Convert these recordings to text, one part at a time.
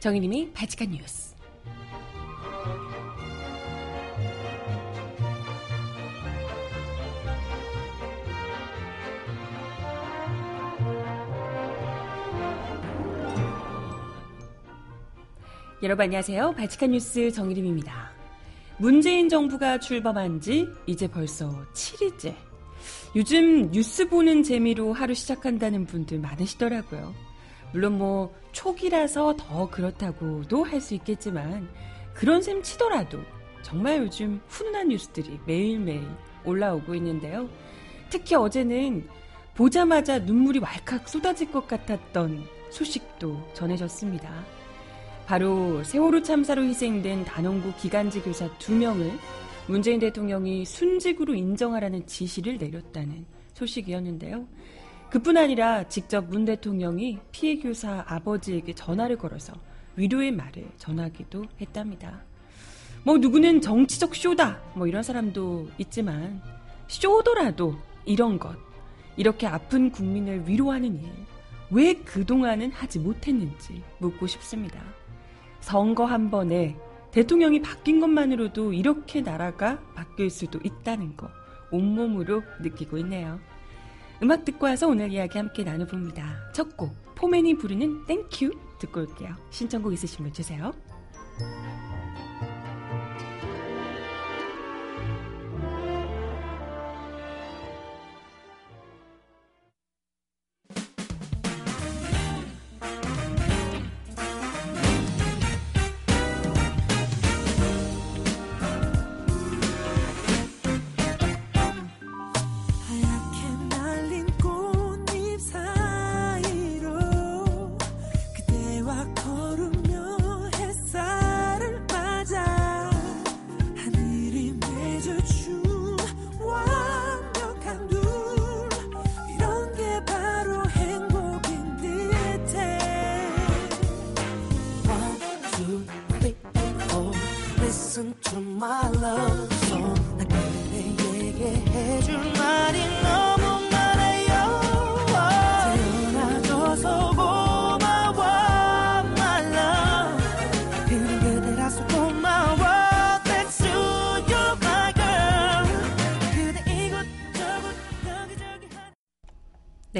정희님이 바지간 뉴스. 여러분 안녕하세요. 바지칸 뉴스 정일임입니다. 문재인 정부가 출범한 지 이제 벌써 7일째. 요즘 뉴스 보는 재미로 하루 시작한다는 분들 많으시더라고요. 물론 뭐 초기라서 더 그렇다고도 할 수 있겠지만 그런 셈 치더라도 정말 요즘 훈훈한 뉴스들이 매일매일 올라오고 있는데요. 특히 어제는 보자마자 눈물이 왈칵 쏟아질 것 같았던 소식도 전해졌습니다. 바로 세월호 참사로 희생된 단원구 기간제 교사 두명을 문재인 대통령이 순직으로 인정하라는 지시를 내렸다는 소식이었는데요. 그뿐 아니라 직접 문 대통령이 피해 교사 아버지에게 전화를 걸어서 위로의 말을 전하기도 했답니다. 뭐 누구는 정치적 쇼다 뭐 이런 사람도 있지만 쇼더라도 이런 것 이렇게 아픈 국민을 위로하는 일 왜 그동안은 하지 못했는지 묻고 싶습니다. 선거 한 번에 대통령이 바뀐 것만으로도 이렇게 나라가 바뀔 수도 있다는 거 온몸으로 느끼고 있네요. 음악 듣고 와서 오늘 이야기 함께 나눠봅니다. 첫 곡, 포맨이 부르는 Thank You 듣고 올게요. 신청곡 있으시면 주세요.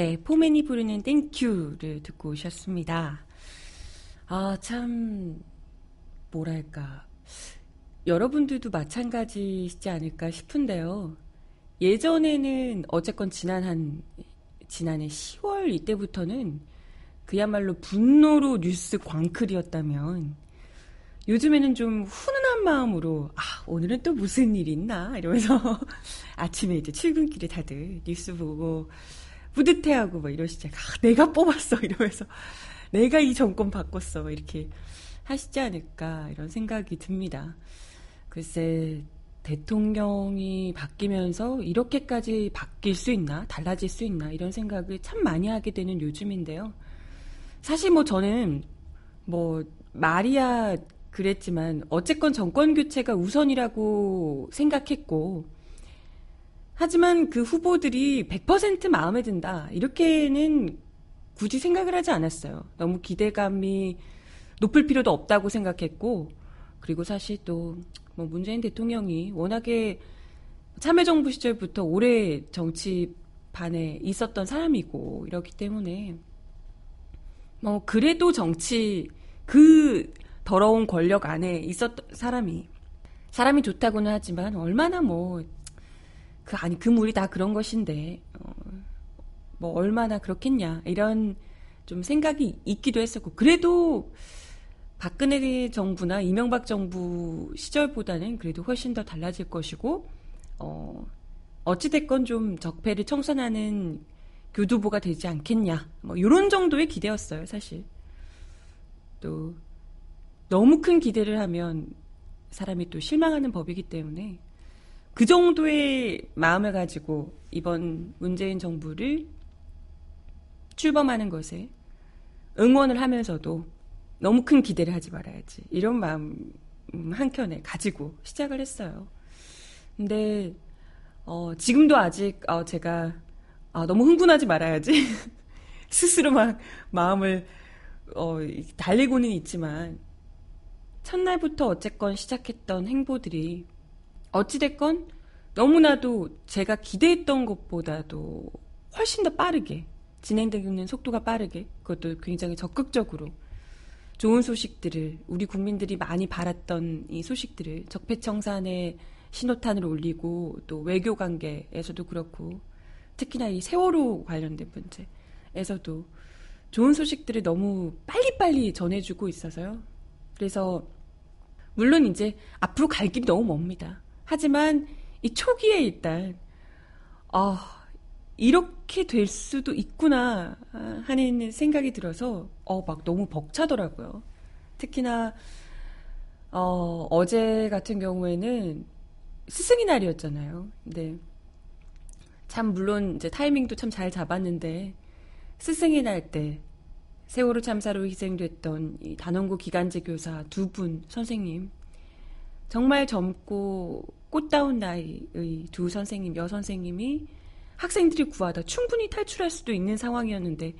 네, 포맨이 부르는 Thank You를 듣고 오셨습니다. 아, 참, 뭐랄까. 여러분들도 마찬가지시지 않을까 싶은데요. 예전에는 어쨌건 지난 한, 지난해 10월 이때부터는 그야말로 분노로 뉴스 광클이었다면 요즘에는 좀 훈훈한 마음으로 아 오늘은 또 무슨 일 있나 이러면서 아침에 이제 출근길에 다들 뉴스 보고 뿌듯해하고 막 이러시죠. 아, 내가 뽑았어 이러면서 내가 이 정권 바꿨어 이렇게 하시지 않을까 이런 생각이 듭니다. 글쎄 대통령이 바뀌면서 이렇게까지 바뀔 수 있나 달라질 수 있나 이런 생각을 참 많이 하게 되는 요즘인데요. 사실 뭐 저는 뭐 말이야 그랬지만 어쨌건 정권 교체가 우선이라고 생각했고 하지만 그 후보들이 100% 마음에 든다. 이렇게는 굳이 생각을 하지 않았어요. 너무 기대감이 높을 필요도 없다고 생각했고, 그리고 사실 또, 뭐 문재인 대통령이 워낙에 참여정부 시절부터 오래 정치반에 있었던 사람이고, 이렇기 때문에, 뭐, 그래도 정치, 그 더러운 권력 안에 있었던 사람이, 사람이 좋다고는 하지만, 얼마나 뭐, 그 아니 그 물이 다 그런 것인데 어, 뭐 얼마나 그렇겠냐 이런 좀 생각이 있기도 했었고 그래도 박근혜 정부나 이명박 정부 시절보다는 그래도 훨씬 더 달라질 것이고 어 어찌됐건 좀 적폐를 청산하는 교두보가 되지 않겠냐 뭐 이런 정도의 기대였어요 사실. 또 너무 큰 기대를 하면 사람이 또 실망하는 법이기 때문에 그 정도의 마음을 가지고 이번 문재인 정부를 출범하는 것에 응원을 하면서도 너무 큰 기대를 하지 말아야지. 이런 마음 한켠에 가지고 시작을 했어요. 근데, 어, 지금도 아직, 어, 제가, 아, 너무 흥분하지 말아야지. 스스로 막 마음을 어, 달리고는 있지만 첫날부터 어쨌건 시작했던 행보들이 어찌됐건 너무나도 제가 기대했던 것보다도 훨씬 더 빠르게 진행되는 속도가 빠르게 그것도 굉장히 적극적으로 좋은 소식들을 우리 국민들이 많이 바랐던 이 소식들을 적폐청산의 신호탄을 올리고 또 외교 관계에서도 그렇고 특히나 이 세월호 관련된 문제에서도 좋은 소식들을 너무 빨리빨리 전해주고 있어서요. 그래서 물론 이제 앞으로 갈 길이 너무 멉니다. 하지만 이 초기에 일단 아 이렇게 될 수도 있구나 하는 생각이 들어서 어 막 너무 벅차더라고요. 특히나 어 어제 같은 경우에는 스승의 날이었잖아요. 근데 참 물론 이제 타이밍도 참 잘 잡았는데 스승의 날 때 세월호 참사로 희생됐던 이 단원고 기간제 교사 두 분 선생님 정말 젊고 꽃다운 나이의 두 선생님 여 선생님이 학생들이 구하다 충분히 탈출할 수도 있는 상황이었는데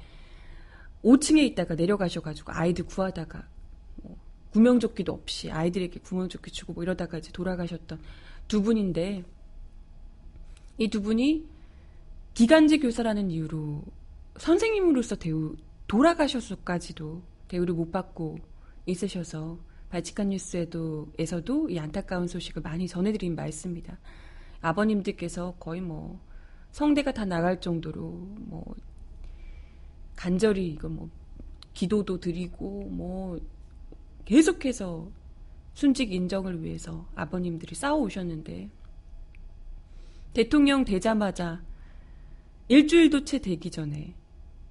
5층에 있다가 내려가셔가지고 아이들 구하다가 뭐 구명조끼도 없이 아이들에게 구명조끼 주고 뭐 이러다가 이제 돌아가셨던 두 분인데 이 두 분이 기간제 교사라는 이유로 선생님으로서 대우 돌아가셨을까지도 대우를 못 받고 있으셔서 발칙한 뉴스에도 에서도 이 안타까운 소식을 많이 전해드린 말씀입니다. 아버님들께서 거의 뭐 성대가 다 나갈 정도로 뭐 간절히 이거 뭐 기도도 드리고 뭐 계속해서 순직 인정을 위해서 아버님들이 싸워 오셨는데 대통령 되자마자 일주일도 채 되기 전에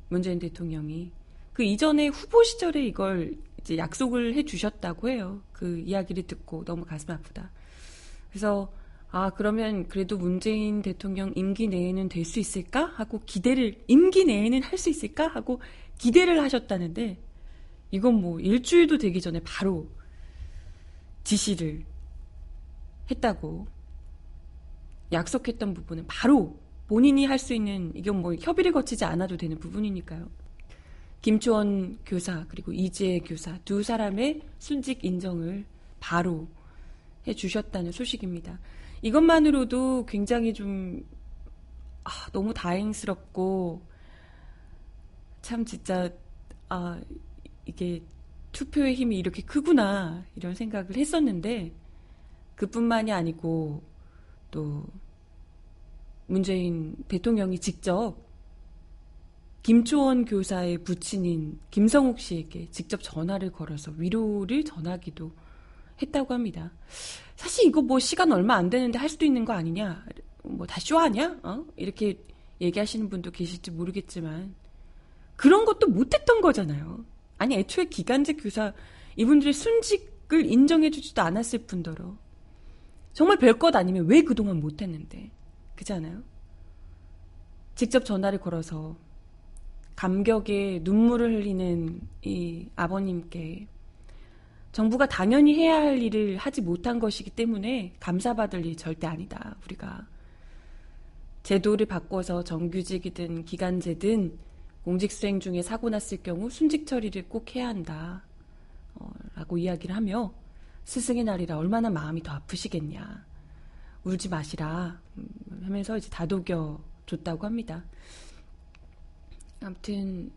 문재인 대통령이 그 이전에 후보 시절에 이걸 이제 약속을 해 주셨다고 해요. 그 이야기를 듣고 너무 가슴 아프다. 그래서 아, 그러면 그래도 문재인 대통령 임기 내에는 될 수 있을까? 하고 기대를, 임기 내에는 할 수 있을까? 하고 기대를 하셨다는데, 이건 뭐 일주일도 되기 전에 바로 지시를 했다고. 약속했던 부분은 바로 본인이 할 수 있는, 이건 뭐 협의를 거치지 않아도 되는 부분이니까요. 김초원 교사, 그리고 이재 교사 두 사람의 순직 인정을 바로 해 주셨다는 소식입니다. 이것만으로도 굉장히 좀 아, 너무 다행스럽고 참 진짜 아 이게 투표의 힘이 이렇게 크구나 이런 생각을 했었는데 그뿐만이 아니고 또 문재인 대통령이 직접 김초원 교사의 부친인 김성욱 씨에게 직접 전화를 걸어서 위로를 전하기도 했다고 합니다. 사실 이거 뭐 시간 얼마 안 되는데 할 수도 있는 거 아니냐? 뭐 다 쇼하냐? 어? 이렇게 얘기하시는 분도 계실지 모르겠지만 그런 것도 못했던 거잖아요. 아니 애초에 기간제 교사 이분들의 순직을 인정해주지도 않았을 뿐더러 정말 별것 아니면 왜 그동안 못했는데 그지 않아요? 직접 전화를 걸어서 감격에 눈물을 흘리는 이 아버님께 정부가 당연히 해야 할 일을 하지 못한 것이기 때문에 감사받을 일 절대 아니다. 우리가 제도를 바꿔서 정규직이든 기간제든 공직 수행 중에 사고 났을 경우 순직 처리를 꼭 해야 한다. 어, 라고 이야기를 하며 스승의 날이라 얼마나 마음이 더 아프시겠냐. 울지 마시라. 음, 하면서 이제 다독여 줬다고 합니다. 아무튼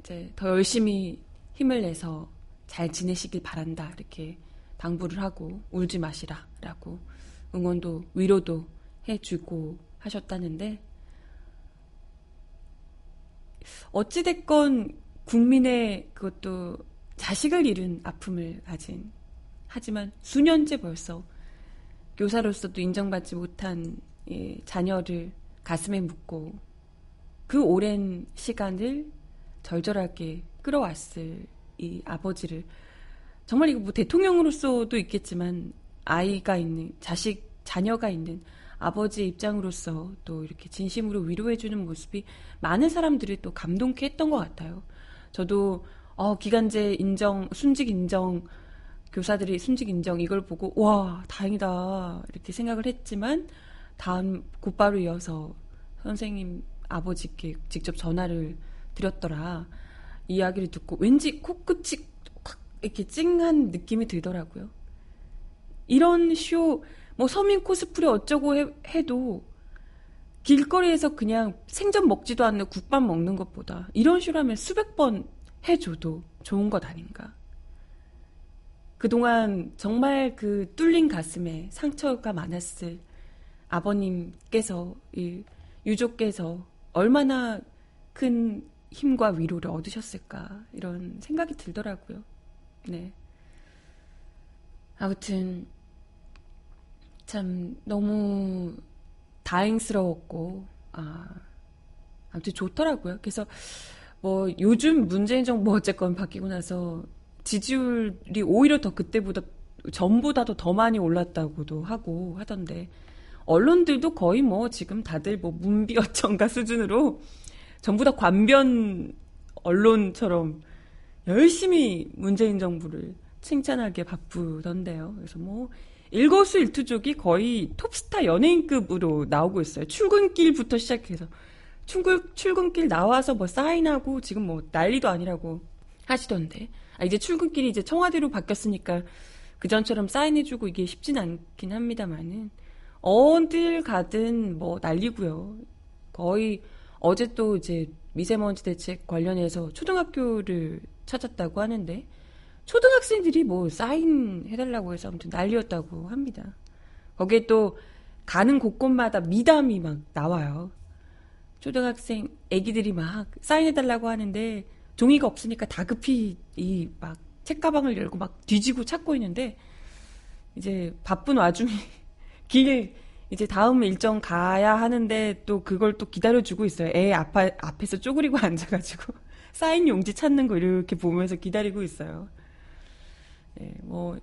이제 더 열심히 힘을 내서 잘 지내시길 바란다. 이렇게 당부를 하고 울지 마시라라고 응원도 위로도 해주고 하셨다는데 어찌됐건 국민의 그것도 자식을 잃은 아픔을 가진 하지만 수년째 벌써 교사로서도 인정받지 못한 예, 자녀를 가슴에 묻고 그 오랜 시간을 절절하게 끌어왔을 이 아버지를 정말 이거 뭐 대통령으로서도 있겠지만 아이가 있는 자식 자녀가 있는 아버지의 입장으로서 또 이렇게 진심으로 위로해주는 모습이 많은 사람들이 또 감동케 했던 것 같아요. 저도 어, 기간제 인정, 순직 인정, 교사들이 순직 인정 이걸 보고 와 다행이다 이렇게 생각을 했지만 다음 곧바로 이어서 선생님 아버지께 직접 전화를 드렸더라. 이야기를 듣고 왠지 코끝이 확 이렇게 찡한 느낌이 들더라고요. 이런 쇼, 뭐 서민 코스프레 어쩌고 해, 도 길거리에서 그냥 생전 먹지도 않는 국밥 먹는 것보다 이런 쇼라면 수백 번 해줘도 좋은 것 아닌가. 그동안 정말 그 뚫린 가슴에 상처가 많았을 아버님께서, 이 유족께서 얼마나 큰 힘과 위로를 얻으셨을까, 이런 생각이 들더라고요. 네. 아무튼, 참, 너무 다행스러웠고, 아, 아무튼 좋더라고요. 그래서, 뭐, 요즘 문재인 정부 어쨌건 바뀌고 나서 지지율이 오히려 더 그때보다 전보다도 더 많이 올랐다고도 하고 하던데 언론들도 거의 뭐 지금 다들 뭐 문비어천가 수준으로 전부 다 관변 언론처럼 열심히 문재인 정부를 칭찬하게 바쁘던데요. 그래서 뭐 일거수 일투족이 거의 톱스타 연예인급으로 나오고 있어요. 출근길부터 시작해서 출근 출근길 나와서 뭐 사인하고 지금 뭐 난리도 아니라고 하시던데. 아, 이제 출근길이 이제 청와대로 바뀌었으니까 그 전처럼 사인해주고 이게 쉽진 않긴 합니다만은 어딜 가든 뭐 난리고요. 거의 어제 또 이제 미세먼지 대책 관련해서 초등학교를 찾았다고 하는데 초등학생들이 뭐 사인 해달라고 해서 아무튼 난리였다고 합니다. 거기에 또 가는 곳곳마다 미담이 막 나와요. 초등학생 애기들이 막 사인해달라고 하는데 종이가 없으니까 다급히 이 막 책가방을 열고 막 뒤지고 찾고 있는데 이제 바쁜 와중에 길 이제 다음 일정 가야 하는데 또 그걸 또 기다려주고 있어요. 애 앞, 앞에서 쪼그리고 앉아가지고 사인 용지 찾는 거 이렇게 보면서 기다리고 있어요. 네, 뭐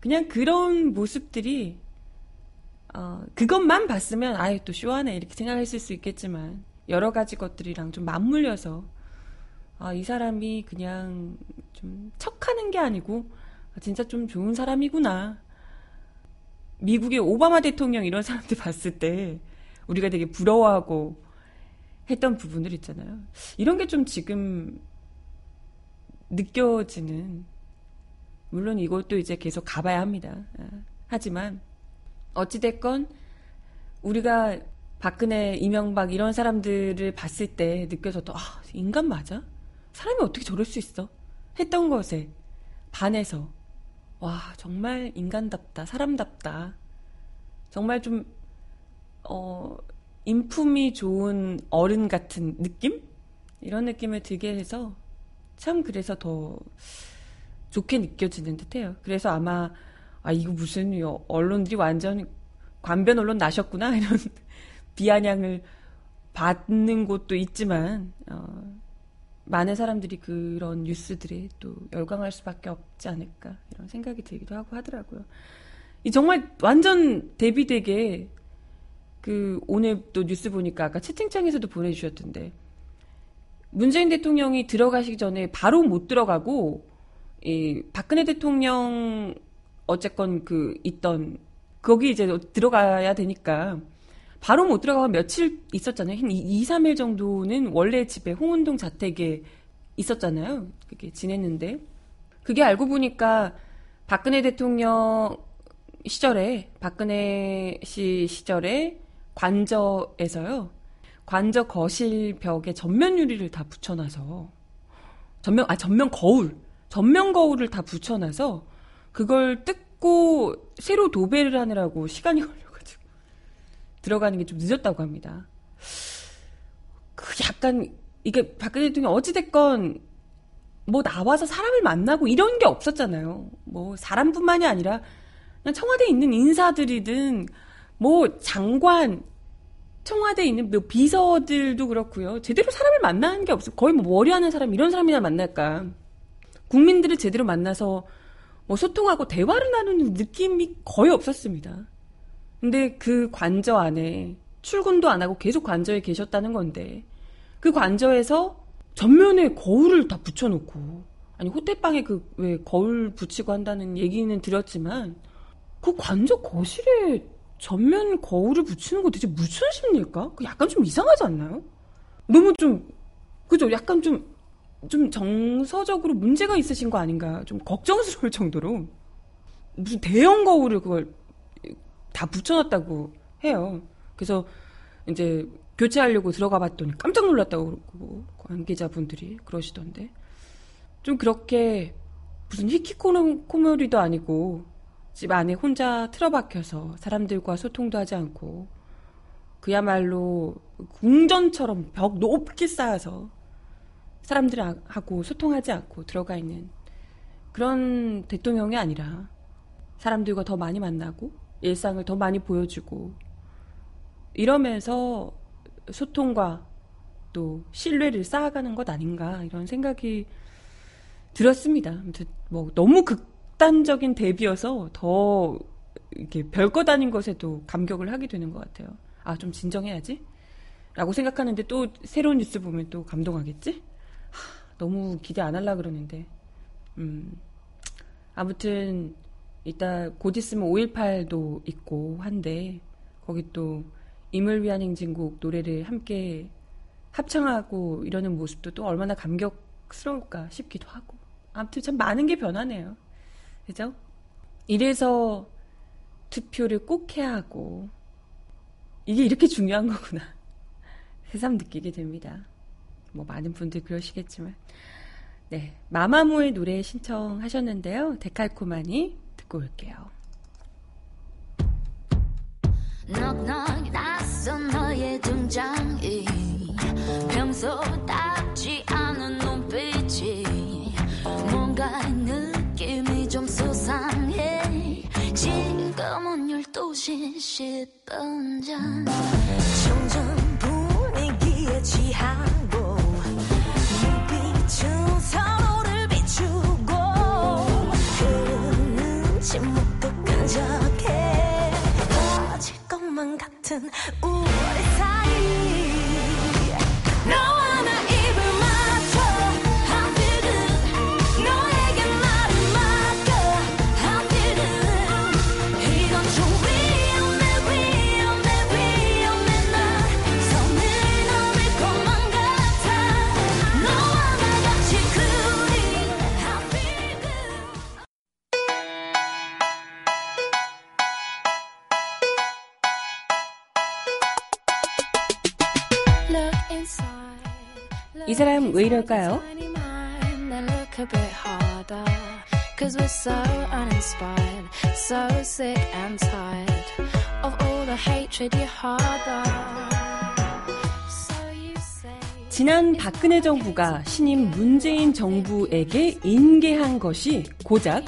그냥 그런 모습들이 어, 그것만 봤으면 아예 또 쇼하네 이렇게 생각했을 수 있겠지만 여러 가지 것들이랑 좀 맞물려서 아, 이 사람이 그냥 좀 척하는 게 아니고 아, 진짜 좀 좋은 사람이구나. 미국의 오바마 대통령 이런 사람들 봤을 때 우리가 되게 부러워하고 했던 부분들 있잖아요. 이런 게 좀 지금 느껴지는 물론 이것도 이제 계속 가봐야 합니다. 아, 하지만 어찌됐건 우리가 박근혜, 이명박 이런 사람들을 봤을 때 느껴졌던 아 인간 맞아? 사람이 어떻게 저럴 수 있어? 했던 것에 반해서 와 정말 인간답다 사람답다 정말 좀 어, 인품이 좋은 어른 같은 느낌 이런 느낌을 들게 해서 참 그래서 더 좋게 느껴지는 듯 해요. 그래서 아마 아 이거 무슨 언론들이 완전 관변 언론 나셨구나 이런 비아냥을 받는 곳도 있지만 어, 많은 사람들이 그런 뉴스들에 또 열광할 수밖에 없지 않을까 이런 생각이 들기도 하고 하더라고요. 이 정말 완전 대비되게 그 오늘 또 뉴스 보니까 아까 채팅창에서도 보내주셨던데 문재인 대통령이 들어가시기 전에 바로 못 들어가고 이 박근혜 대통령 어쨌건 그 있던 거기 이제 들어가야 되니까 바로 못 들어가고 며칠 있었잖아요. 한 2, 3일 정도는 원래 집에 홍은동 자택에 있었잖아요. 그게 지냈는데. 그게 알고 보니까 박근혜 대통령 시절에, 박근혜 씨 시절에 관저에서요. 관저 거실 벽에 전면 유리를 다 붙여놔서, 전면, 아, 전면 거울. 전면 거울을 다 붙여놔서, 그걸 뜯고 새로 도배를 하느라고 시간이 걸려. 들어가는 게 좀 늦었다고 합니다. 그 약간 이게 박근혜 대통령 어찌됐건 뭐 나와서 사람을 만나고 이런 게 없었잖아요. 뭐 사람뿐만이 아니라 그냥 청와대에 있는 인사들이든 뭐 장관 청와대에 있는 뭐 비서들도 그렇고요. 제대로 사람을 만나는 게 없어. 거의 뭐 머리하는 사람 이런 사람이나 만날까. 국민들을 제대로 만나서 뭐 소통하고 대화를 나누는 느낌이 거의 없었습니다. 근데 그 관저 안에 출근도 안 하고 계속 관저에 계셨다는 건데 그 관저에서 전면에 거울을 다 붙여놓고 아니 호텔방에 그 왜 거울 붙이고 한다는 얘기는 들었지만 그 관저 거실에 전면 거울을 붙이는 거 대체 무슨 심리일까? 그 약간 좀 이상하지 않나요? 너무 좀 그죠? 약간 좀좀 정서적으로 문제가 있으신 거 아닌가 좀 걱정스러울 정도로 무슨 대형 거울을 그걸 다 붙여놨다고 해요. 그래서 이제 교체하려고 들어가 봤더니 깜짝 놀랐다고 그러고 관계자분들이 그러시던데 좀 그렇게 무슨 히키코모리도 아니고 집 안에 혼자 틀어박혀서 사람들과 소통도 하지 않고 그야말로 궁전처럼 벽 높게 쌓아서 사람들하고 소통하지 않고 들어가 있는 그런 대통령이 아니라 사람들과 더 많이 만나고 일상을 더 많이 보여주고 이러면서 소통과 또 신뢰를 쌓아가는 것 아닌가 이런 생각이 들었습니다. 아무튼 뭐 너무 극단적인 대비여서 더 이렇게 별것 아닌 것에도 감격을 하게 되는 것 같아요. 아, 좀 진정해야지? 라고 생각하는데 또 새로운 뉴스 보면 또 감동하겠지? 하, 너무 기대 안 하려 그러는데. 음. 아무튼, 이따 곧 있으면 5.18도 있고 한데, 거기 또 임을 위한 행진곡 노래를 함께 합창하고 이러는 모습도 또 얼마나 감격스러울까 싶기도 하고. 아무튼 참 많은 게 변하네요. 그죠? 이래서 투표를 꼭 해야 하고, 이게 이렇게 중요한 거구나. 새삼 느끼게 됩니다. 뭐 많은 분들 그러시겠지만. 네. 마마무의 노래 신청하셨는데요. 데칼코마니 듣고 올게요. 넉넉 낯선 너의 등장이 평소답지 않은 눈빛이 뭔가 느낌이 좀 수상해 지금은 12시 10분 전 점점 분위기에 취하 침묵도 끈적해. 터질 것만 같은 우 이럴까요? Cause we're so uninspired, so sick and tired of all the hatred you harbor. So you say. 지난 박근혜 정부가 신임 문재인 정부에게 인계한 것이 고작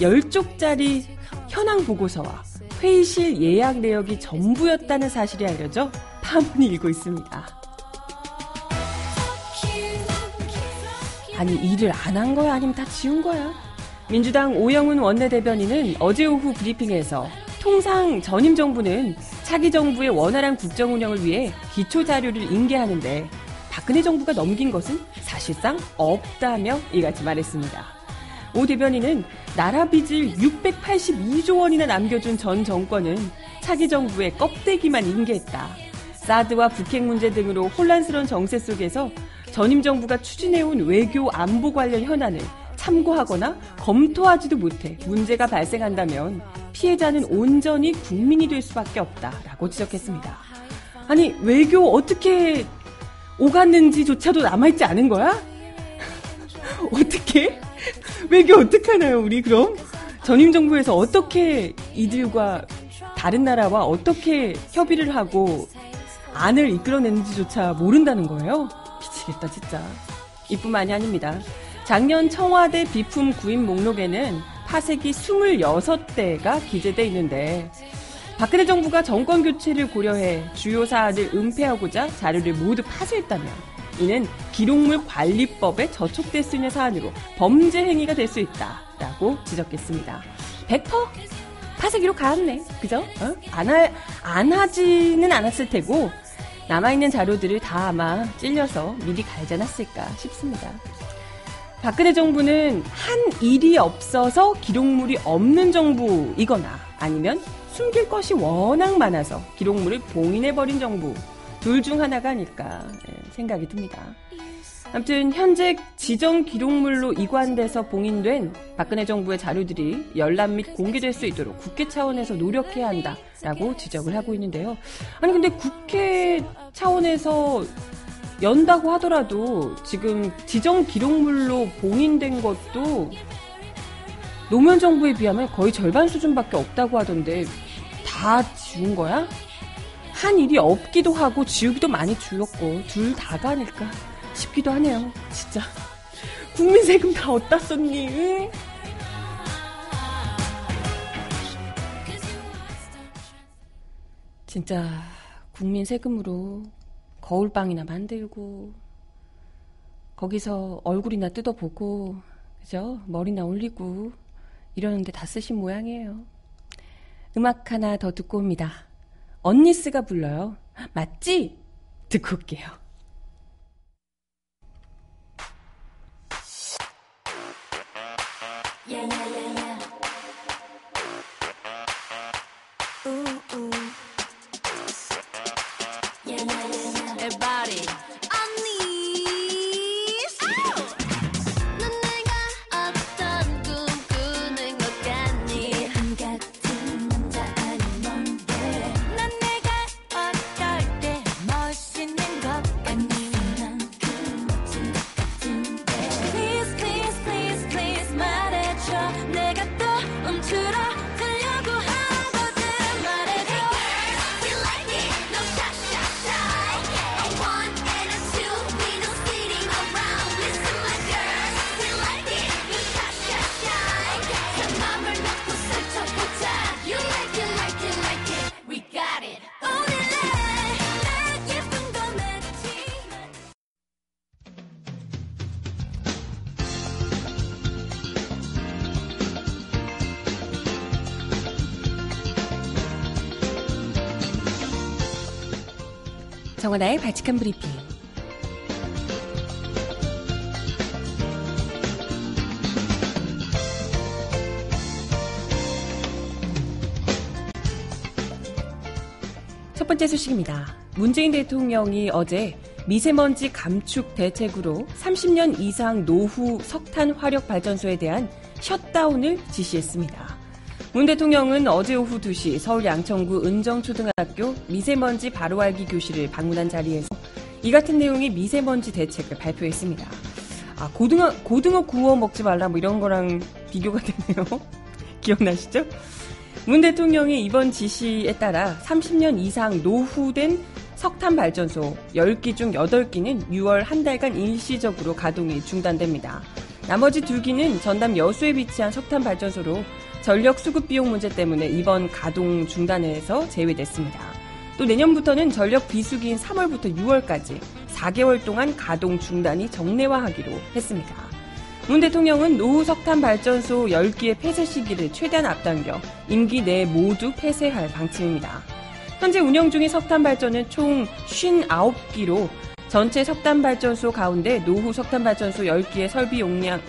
10쪽짜리 현황 보고서와 회의실 예약 내역이 전부였다는 사실이 알려져 파문이 일고 있습니다. 아니 일을 안 한 거야 아니면 다 지운 거야? 민주당 오영훈 원내대변인은 어제 오후 브리핑에서 통상 전임 정부는 차기 정부의 원활한 국정 운영을 위해 기초 자료를 인계하는데 박근혜 정부가 넘긴 것은 사실상 없다며 이같이 말했습니다. 오 대변인은 나라 빚을 682조 원이나 남겨준 전 정권은 차기 정부의 껍데기만 인계했다. 사드와 북핵 문제 등으로 혼란스러운 정세 속에서 전임 정부가 추진해온 외교 안보 관련 현안을 참고하거나 검토하지도 못해 문제가 발생한다면 피해자는 온전히 국민이 될 수밖에 없다라고 지적했습니다. 아니 외교 어떻게 오갔는지조차도 남아있지 않은 거야? 어떻게? 외교 어떡하나요 우리 그럼? 전임 정부에서 어떻게 이들과 다른 나라와 어떻게 협의를 하고 안을 이끌어내는지조차 모른다는 거예요? 미치겠다 진짜. 이뿐만이 아닙니다. 작년 청와대 비품 구입 목록에는 파색이 26대가 기재돼 있는데 박근혜 정부가 정권 교체를 고려해 주요 사안을 은폐하고자 자료를 모두 파쇄했다면 이는 기록물 관리법에 저촉될 수 있는 사안으로 범죄 행위가 될 수 있다라고 지적했습니다. 100% 파쇄기로 가았네. 그죠? 어? 안, 하, 안 하지는 않았을 테고 남아있는 자료들을 다 아마 찔려서 미리 갈지 않았을까 싶습니다. 박근혜 정부는 한 일이 없어서 기록물이 없는 정부이거나 아니면 숨길 것이 워낙 많아서 기록물을 봉인해버린 정부 둘 중 하나가 아닐까 생각이 듭니다. 아무튼 현재 지정 기록물로 이관돼서 봉인된 박근혜 정부의 자료들이 열람 및 공개될 수 있도록 국회 차원에서 노력해야 한다라고 지적을 하고 있는데요. 아니 근데 국회 차원에서 연다고 하더라도 지금 지정 기록물로 봉인된 것도 노무현 정부에 비하면 거의 절반 수준밖에 없다고 하던데 다 지운 거야? 한 일이 없기도 하고 지우기도 많이 지웠고 둘 다가 아닐까 싶기도 하네요. 진짜 국민 세금 다 어디다 썼니? 응? 진짜 국민 세금으로 거울방이나 만들고 거기서 얼굴이나 뜯어보고 그죠? 머리나 올리고 이러는데 다 쓰신 모양이에요. 음악 하나 더 듣고 옵니다. 언니스가 불러요. 맞지? 듣고 올게요. yeah, yeah. 정원아의 바칙한 브리핑. 첫 번째 소식입니다. 문재인 대통령이 어제 미세먼지 감축 대책으로 30년 이상 노후 석탄 화력 발전소에 대한 셧다운을 지시했습니다. 문 대통령은 어제 오후 2시 서울 양천구 은정초등학교 미세먼지 바로 알기 교실을 방문한 자리에서 이 같은 내용의 미세먼지 대책을 발표했습니다. 아, 고등어, 고등어 구워 먹지 말라 뭐 이런 거랑 비교가 되네요. 기억나시죠? 문 대통령의 이번 지시에 따라 30년 이상 노후된 석탄 발전소 10기 중 8기는 6월 한 달간 일시적으로 가동이 중단됩니다. 나머지 2기는 전남 여수에 위치한 석탄 발전소로 전력 수급 비용 문제 때문에 이번 가동 중단에서 제외됐습니다. 또 내년부터는 전력 비수기인 3월부터 6월까지 4개월 동안 가동 중단이 정례화하기로 했습니다. 문 대통령은 노후 석탄 발전소 10기의 폐쇄 시기를 최대한 앞당겨 임기 내에 모두 폐쇄할 방침입니다. 현재 운영 중인 석탄 발전은 총 59기로 전체 석탄 발전소 가운데 노후 석탄 발전소 10기의 설비 용량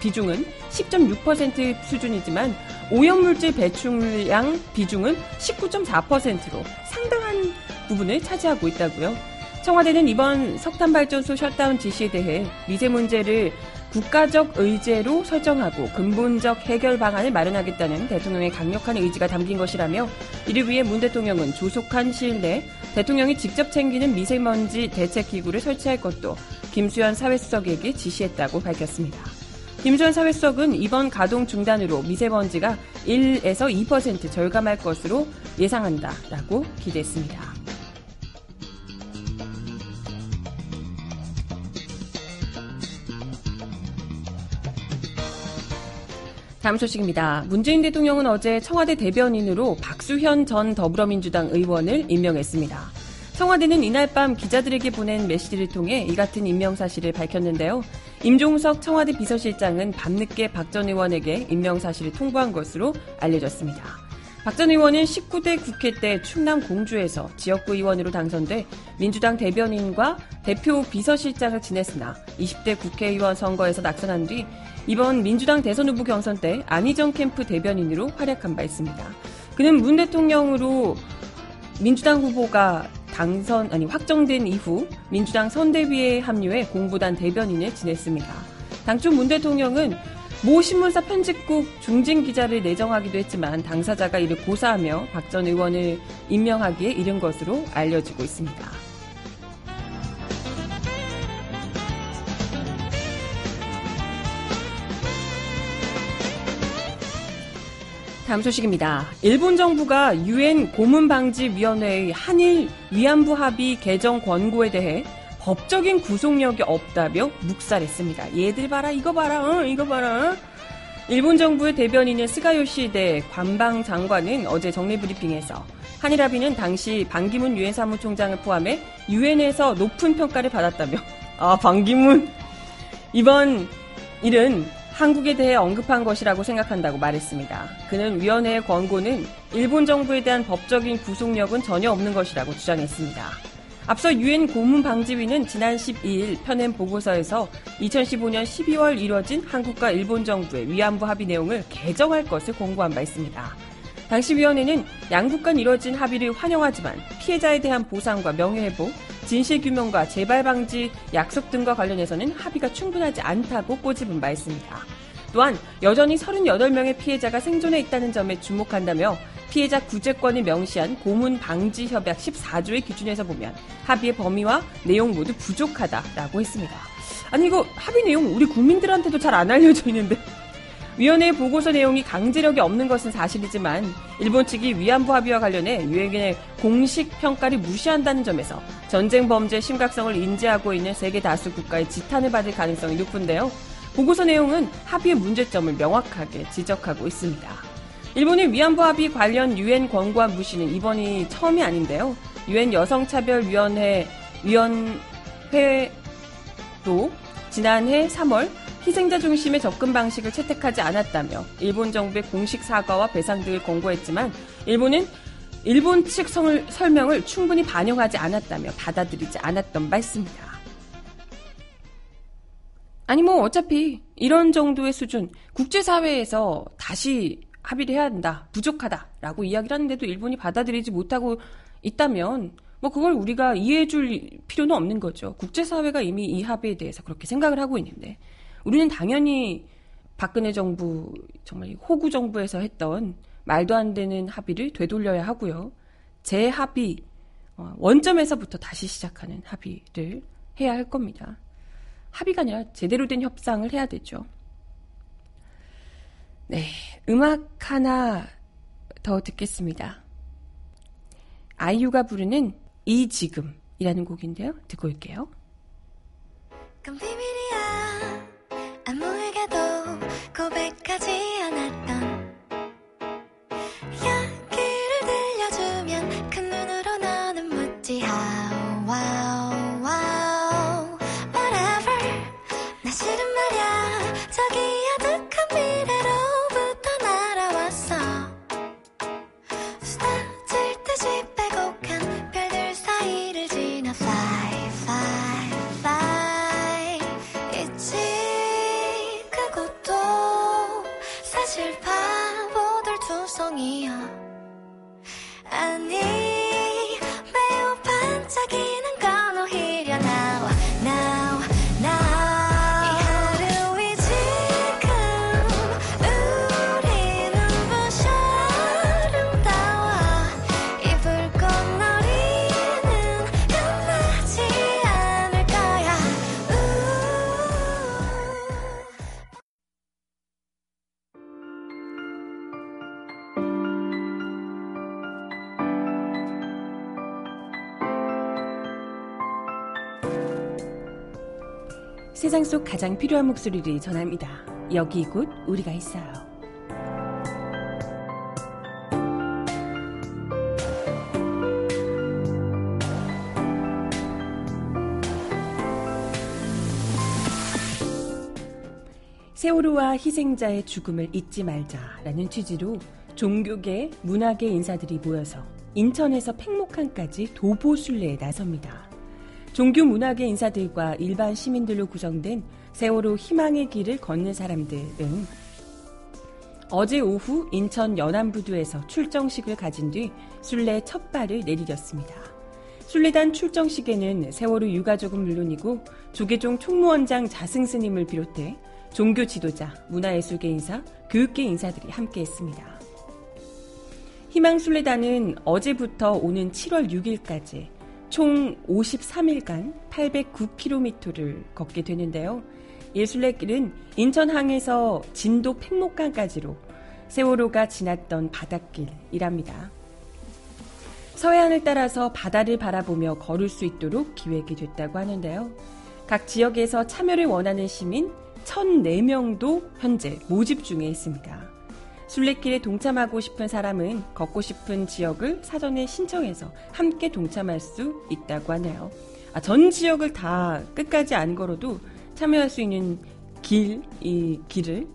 비중은 10.6% 수준이지만 오염물질 배출량 비중은 19.4%로 상당한 부분을 차지하고 있다고요. 청와대는 이번 석탄발전소 셧다운 지시에 대해 미세 문제를 국가적 의제로 설정하고 근본적 해결 방안을 마련하겠다는 대통령의 강력한 의지가 담긴 것이라며 이를 위해 문 대통령은 조속한 시일 내 대통령이 직접 챙기는 미세먼지 대책 기구를 설치할 것도 김수현 사회수석에게 지시했다고 밝혔습니다. 김주현 사회수석은 이번 가동 중단으로 미세먼지가 1에서 2% 절감할 것으로 예상한다라고 기대했습니다. 다음 소식입니다. 문재인 대통령은 어제 청와대 대변인으로 박수현 전 더불어민주당 의원을 임명했습니다. 청와대는 이날 밤 기자들에게 보낸 메시지를 통해 이 같은 임명 사실을 밝혔는데요. 임종석 청와대 비서실장은 밤늦게 박 전 의원에게 임명 사실을 통보한 것으로 알려졌습니다. 박 전 의원은 19대 국회 때 충남 공주에서 지역구 의원으로 당선돼 민주당 대변인과 대표 비서실장을 지냈으나 20대 국회의원 선거에서 낙선한 뒤 이번 민주당 대선 후보 경선 때 안희정 캠프 대변인으로 활약한 바 있습니다. 그는 문 대통령으로 민주당 후보가 당선 아니 확정된 이후 민주당 선대위에 합류해 공보단 대변인을 지냈습니다. 당초 문 대통령은 모 신문사 편집국 중진 기자를 내정하기도 했지만 당사자가 이를 고사하며 박 전 의원을 임명하기에 이른 것으로 알려지고 있습니다. 다음 소식입니다. 일본 정부가 유엔 고문 방지 위원회의 한일 위안부 합의 개정 권고에 대해 법적인 구속력이 없다며 묵살했습니다. 얘들 봐라, 이거 봐라, 어, 이거 봐라. 일본 정부의 대변인인 스가요시대 관방 장관은 어제 정례 브리핑에서 한일 합의는 당시 반기문 유엔 사무총장을 포함해 유엔에서 높은 평가를 받았다며 아 반기문 이번 일은 한국에 대해 언급한 것이라고 생각한다고 말했습니다. 그는 위원회의 권고는 일본 정부에 대한 법적인 구속력은 전혀 없는 것이라고 주장했습니다. 앞서 유엔 고문 방지위는 지난 12일 편엔 보고서에서 2015년 12월 이뤄진 한국과 일본 정부의 위안부 합의 내용을 개정할 것을 공고한 바 있습니다. 당시 위원회는 양국 간 이뤄진 합의를 환영하지만 피해자에 대한 보상과 명예회복, 진실규명과 재발방지 약속 등과 관련해서는 합의가 충분하지 않다고 꼬집은 바 있습니다. 또한 여전히 38명의 피해자가 생존해 있다는 점에 주목한다며 피해자 구제권을 명시한 고문 방지 협약 14조의 기준에서 보면 합의의 범위와 내용 모두 부족하다라고 했습니다. 아니 이거 합의 내용 우리 국민들한테도 잘 안 알려져 있는데 위원회 보고서 내용이 강제력이 없는 것은 사실이지만 일본 측이 위안부 합의와 관련해 유엔의 공식 평가를 무시한다는 점에서 전쟁 범죄 심각성을 인지하고 있는 세계 다수 국가의 지탄을 받을 가능성이 높은데요. 보고서 내용은 합의의 문제점을 명확하게 지적하고 있습니다. 일본의 위안부 합의 관련 유엔 권고안 무시는 이번이 처음이 아닌데요. 유엔 여성차별위원회 위원회도 지난해 3월 희생자 중심의 접근 방식을 채택하지 않았다며 일본 정부의 공식 사과와 배상 등을 권고했지만 일본은 일본 측 성, 설명을 충분히 반영하지 않았다며 받아들이지 않았던 바 있습니다. 아니 뭐 어차피 이런 정도의 수준 국제사회에서 다시 합의를 해야 한다 부족하다라고 이야기를 하는데도 일본이 받아들이지 못하고 있다면 뭐 그걸 우리가 이해해 줄 필요는 없는 거죠. 국제사회가 이미 이 합의에 대해서 그렇게 생각을 하고 있는데 우리는 당연히 박근혜 정부 정말 호구 정부에서 했던 말도 안 되는 합의를 되돌려야 하고요. 재합의 어, 원점에서부터 다시 시작하는 합의를 해야 할 겁니다. 합의가 아니라 제대로 된 협상을 해야 되죠. 네, 음악 하나 더 듣겠습니다. 아이유가 부르는 이 지금이라는 곡인데요. 듣고 올게요. 세상 속 가장 필요한 목소리를 전합니다. 여기 곧 우리가 있어요. 세월호와 희생자의 죽음을 잊지 말자라는 취지로 종교계, 문화계 인사들이 모여서 인천에서 팽목항까지 도보 순례에 나섭니다. 종교 문화계 인사들과 일반 시민들로 구성된 세월호 희망의 길을 걷는 사람들은 어제 오후 인천 연안부두에서 출정식을 가진 뒤 순례 첫 발을 내디뎠습니다. 순례단 출정식에는 세월호 유가족은 물론이고 조계종 총무원장 자승스님을 비롯해 종교 지도자, 문화예술계 인사, 교육계 인사들이 함께했습니다. 희망순례단은 어제부터 오는 7월 6일까지 총 53일간 809km를 걷게 되는데요. 예술례길은 인천항에서 진도 팽목강까지로 세월호가 지났던 바닷길이랍니다. 서해안을 따라서 바다를 바라보며 걸을 수 있도록 기획이 됐다고 하는데요. 각 지역에서 참여를 원하는 시민 1,004명도 현재 모집 중에 있습니다. 순례길에 동참하고 싶은 사람은 걷고 싶은 지역을 사전에 신청해서 함께 동참할 수 있다고 하네요. 아, 전 지역을 다 끝까지 안 걸어도 참여할 수 있는 길, 이 길을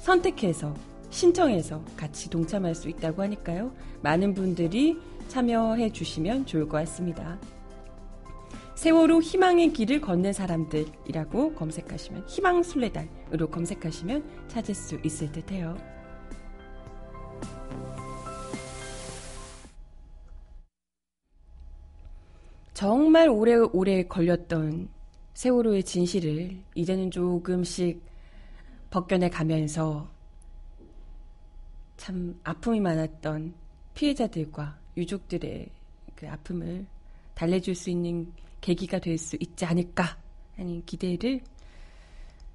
선택해서 신청해서 같이 동참할 수 있다고 하니까요. 많은 분들이 참여해 주시면 좋을 것 같습니다. 세월호 희망의 길을 걷는 사람들이라고 검색하시면 희망순례단으로 검색하시면 찾을 수 있을 듯해요. 정말 오래오래 걸렸던 세월호의 진실을 이제는 조금씩 벗겨내 가면서 참 아픔이 많았던 피해자들과 유족들의 그 아픔을 달래줄 수 있는 계기가 될 수 있지 않을까 하는 기대를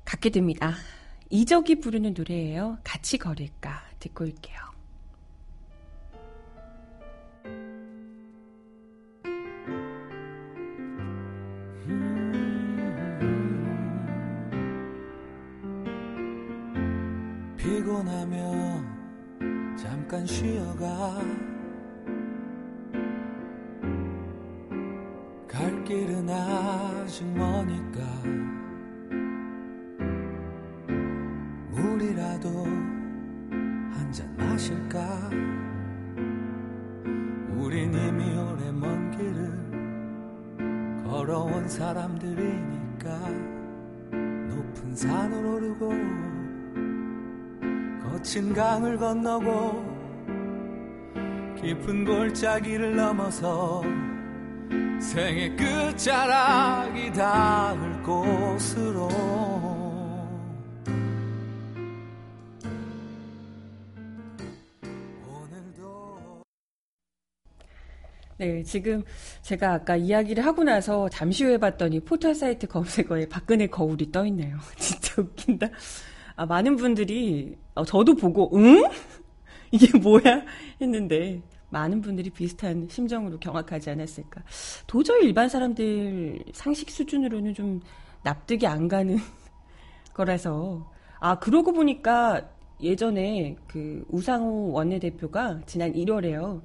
갖게 됩니다. 이적이 부르는 노래예요. 같이 걸을까 듣고 올게요. 사람들이니까 높은 산을 오르고 거친 강을 건너고 깊은 골짜기를 넘어서 생의 끝자락이 닿을 곳으로 네, 지금 제가 아까 이야기를 하고 나서 잠시 후에 봤더니 포털 사이트 검색어에 박근혜 거울이 떠 있네요. 진짜 웃긴다. 아, 많은 분들이 어, 저도 보고 응? 이게 뭐야? 했는데 많은 분들이 비슷한 심정으로 경악하지 않았을까. 도저히 일반 사람들 상식 수준으로는 좀 납득이 안 가는 거라서 아 그러고 보니까 예전에 그 우상호 원내대표가 지난 1월에요.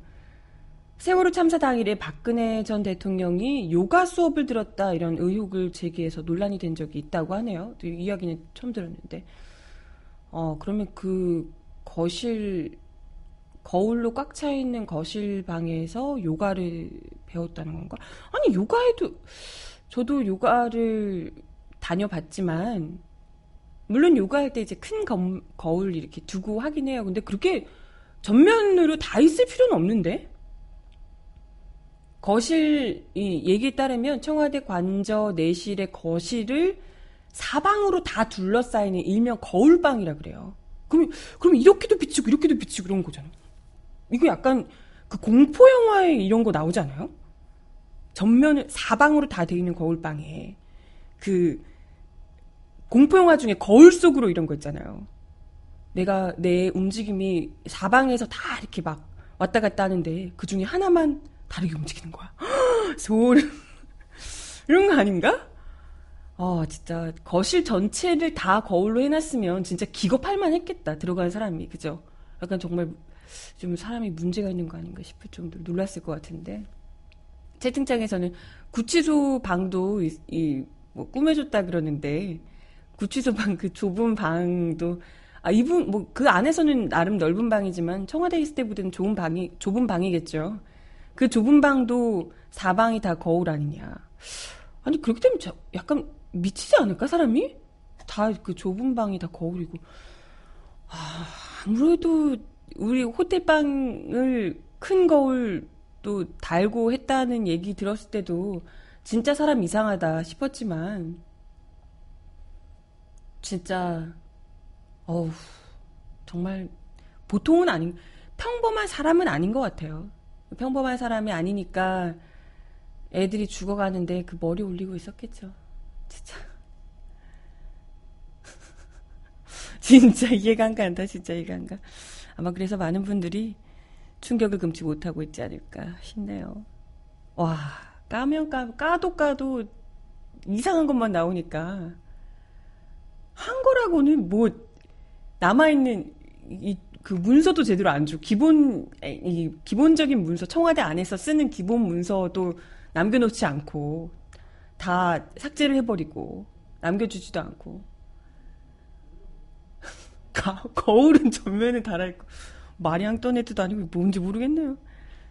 세월호 참사 당일에 박근혜 전 대통령이 요가 수업을 들었다 이런 의혹을 제기해서 논란이 된 적이 있다고 하네요. 이 이야기는 처음 들었는데. 어, 그러면 그 거실, 거울로 꽉 차 있는 거실 방에서 요가를 배웠다는 건가? 아니, 요가에도, 저도 요가를 다녀봤지만, 물론 요가할 때 이제 큰 거, 거울 이렇게 두고 하긴 해요. 근데 그렇게 전면으로 다 있을 필요는 없는데? 거실, 이 얘기에 따르면 청와대 관저 내실의 거실을 사방으로 다 둘러싸이는 일명 거울방이라 그래요. 그럼, 그럼 이렇게도 비치고 이렇게도 비치고 그런 거잖아요. 이거 약간 그 공포 영화에 이런 거 나오잖아요. 전면을 사방으로 다 돼 있는 거울방에 그 공포 영화 중에 거울 속으로 이런 거 있잖아요. 내가 내 움직임이 사방에서 다 이렇게 막 왔다 갔다 하는데 그 중에 하나만 다르게 움직이는 거야. 소름. 이런 거 아닌가? 아, 진짜 거실 전체를 다 거울로 해놨으면 진짜 기겁할 만 했겠다. 들어가는 사람이 그죠? 약간 정말 좀 사람이 문제가 있는 거 아닌가 싶을 정도로 놀랐을 것 같은데 채팅창에서는 구치소 방도 이, 이, 뭐 꾸며줬다 그러는데 구치소 방 그 좁은 방도 아 이분 뭐 그 안에서는 나름 넓은 방이지만 청와대 있을 때보다는 좁은 방이 좁은 방이겠죠. 그 좁은 방도 사방이 다 거울 아니냐. 아니 그렇게 되면 약간 미치지 않을까 사람이? 다 그 좁은 방이 다 거울이고 아, 아무래도 우리 호텔 방을 큰 거울 또 달고 했다는 얘기 들었을 때도 진짜 사람 이상하다 싶었지만 진짜 어우 정말 보통은 아닌 평범한 사람은 아닌 것 같아요. 평범한 사람이 아니니까 애들이 죽어가는데 그 머리 올리고 있었겠죠. 진짜. 진짜 이해가 안 간다. 진짜 이해가 안 가. 아마 그래서 많은 분들이 충격을 금치 못하고 있지 않을까 싶네요. 와, 까면 까, 까도 까도 이상한 것만 나오니까 한 거라고는 뭐 남아있는 이 그 문서도 제대로 안 줘. 기본 이 기본적인 문서 청와대 안에서 쓰는 기본 문서도 남겨놓지 않고 다 삭제를 해버리고 남겨주지도 않고 거울은 전면에 달아있고 마리앙 떠네트도 아니고 뭔지 모르겠네요.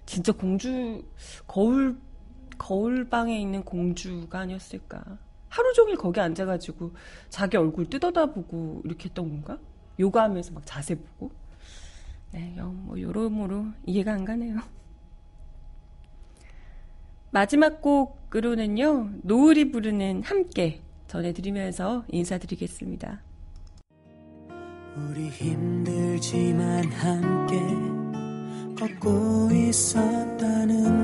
진짜 공주 거울 거울방에 있는 공주가 아니었을까. 하루 종일 거기 앉아가지고 자기 얼굴 뜯어다보고 이렇게 했던 건가? 요가하면서 막 자세 보고. 네, 뭐 여러모로 이해가 안 가네요. 마지막 곡으로는요, 노을이 부르는 함께 전해드리면서 인사드리겠습니다. 우리 힘들지만 함께 걷고 있었다는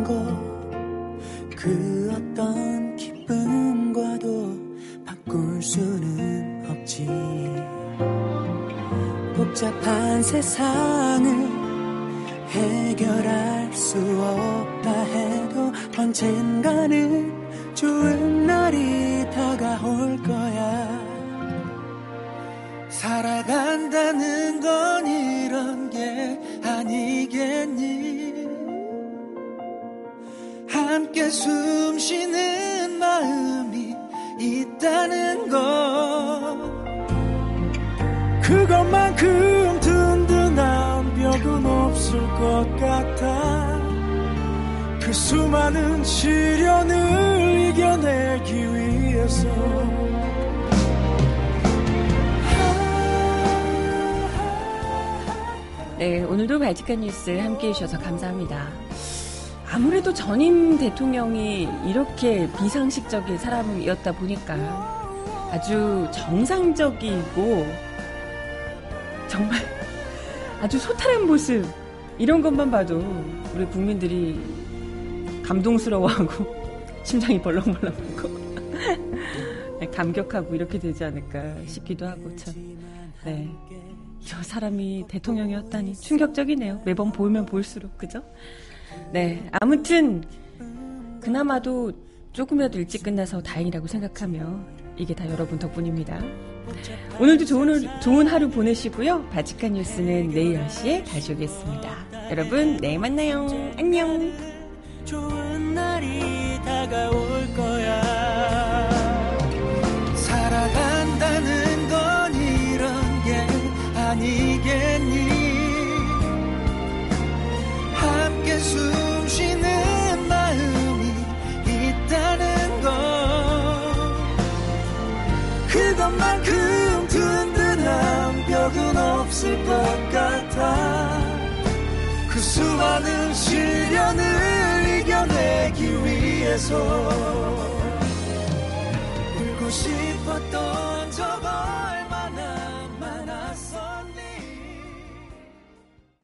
세상을 해결할 수 없다 해도 언젠가는 좋은 날이 다가올 거야. 살아간다는 건 이런 게 아니겠니? 함께 숨 쉬는 마음이 있다는 것. 그것만큼 것 같아 그 수많은 시련을 이겨내기 위해서 네, 오늘도 발칙한 뉴스 함께 해주셔서 감사합니다. 아무래도 전임 대통령이 이렇게 비상식적인 사람이었다 보니까 아주 정상적이고 정말 아주 소탈한 모습 이런 것만 봐도 우리 국민들이 감동스러워하고 심장이 벌렁벌렁하고 네, 감격하고 이렇게 되지 않을까 싶기도 하고 참 네. 저 사람이 대통령이었다니 충격적이네요. 매번 보면 볼수록 그죠? 네, 아무튼 그나마도 조금이라도 일찍 끝나서 다행이라고 생각하며 이게 다 여러분 덕분입니다. 오늘도 좋은, 좋은 하루 보내시고요. 바칙한 뉴스는 내일 10시에 다시 오겠습니다. 여러분, 내일 만나요. 안녕. 좋은 날이 다가올 거야. 살아간다는 건 이런 게 아니겠니? 함께 숨 쉬는 마음이 있다는 것. 그것만큼 없을 것 같아. 그 수많은 시련을 이겨내기 위해서 울고 싶었던 저번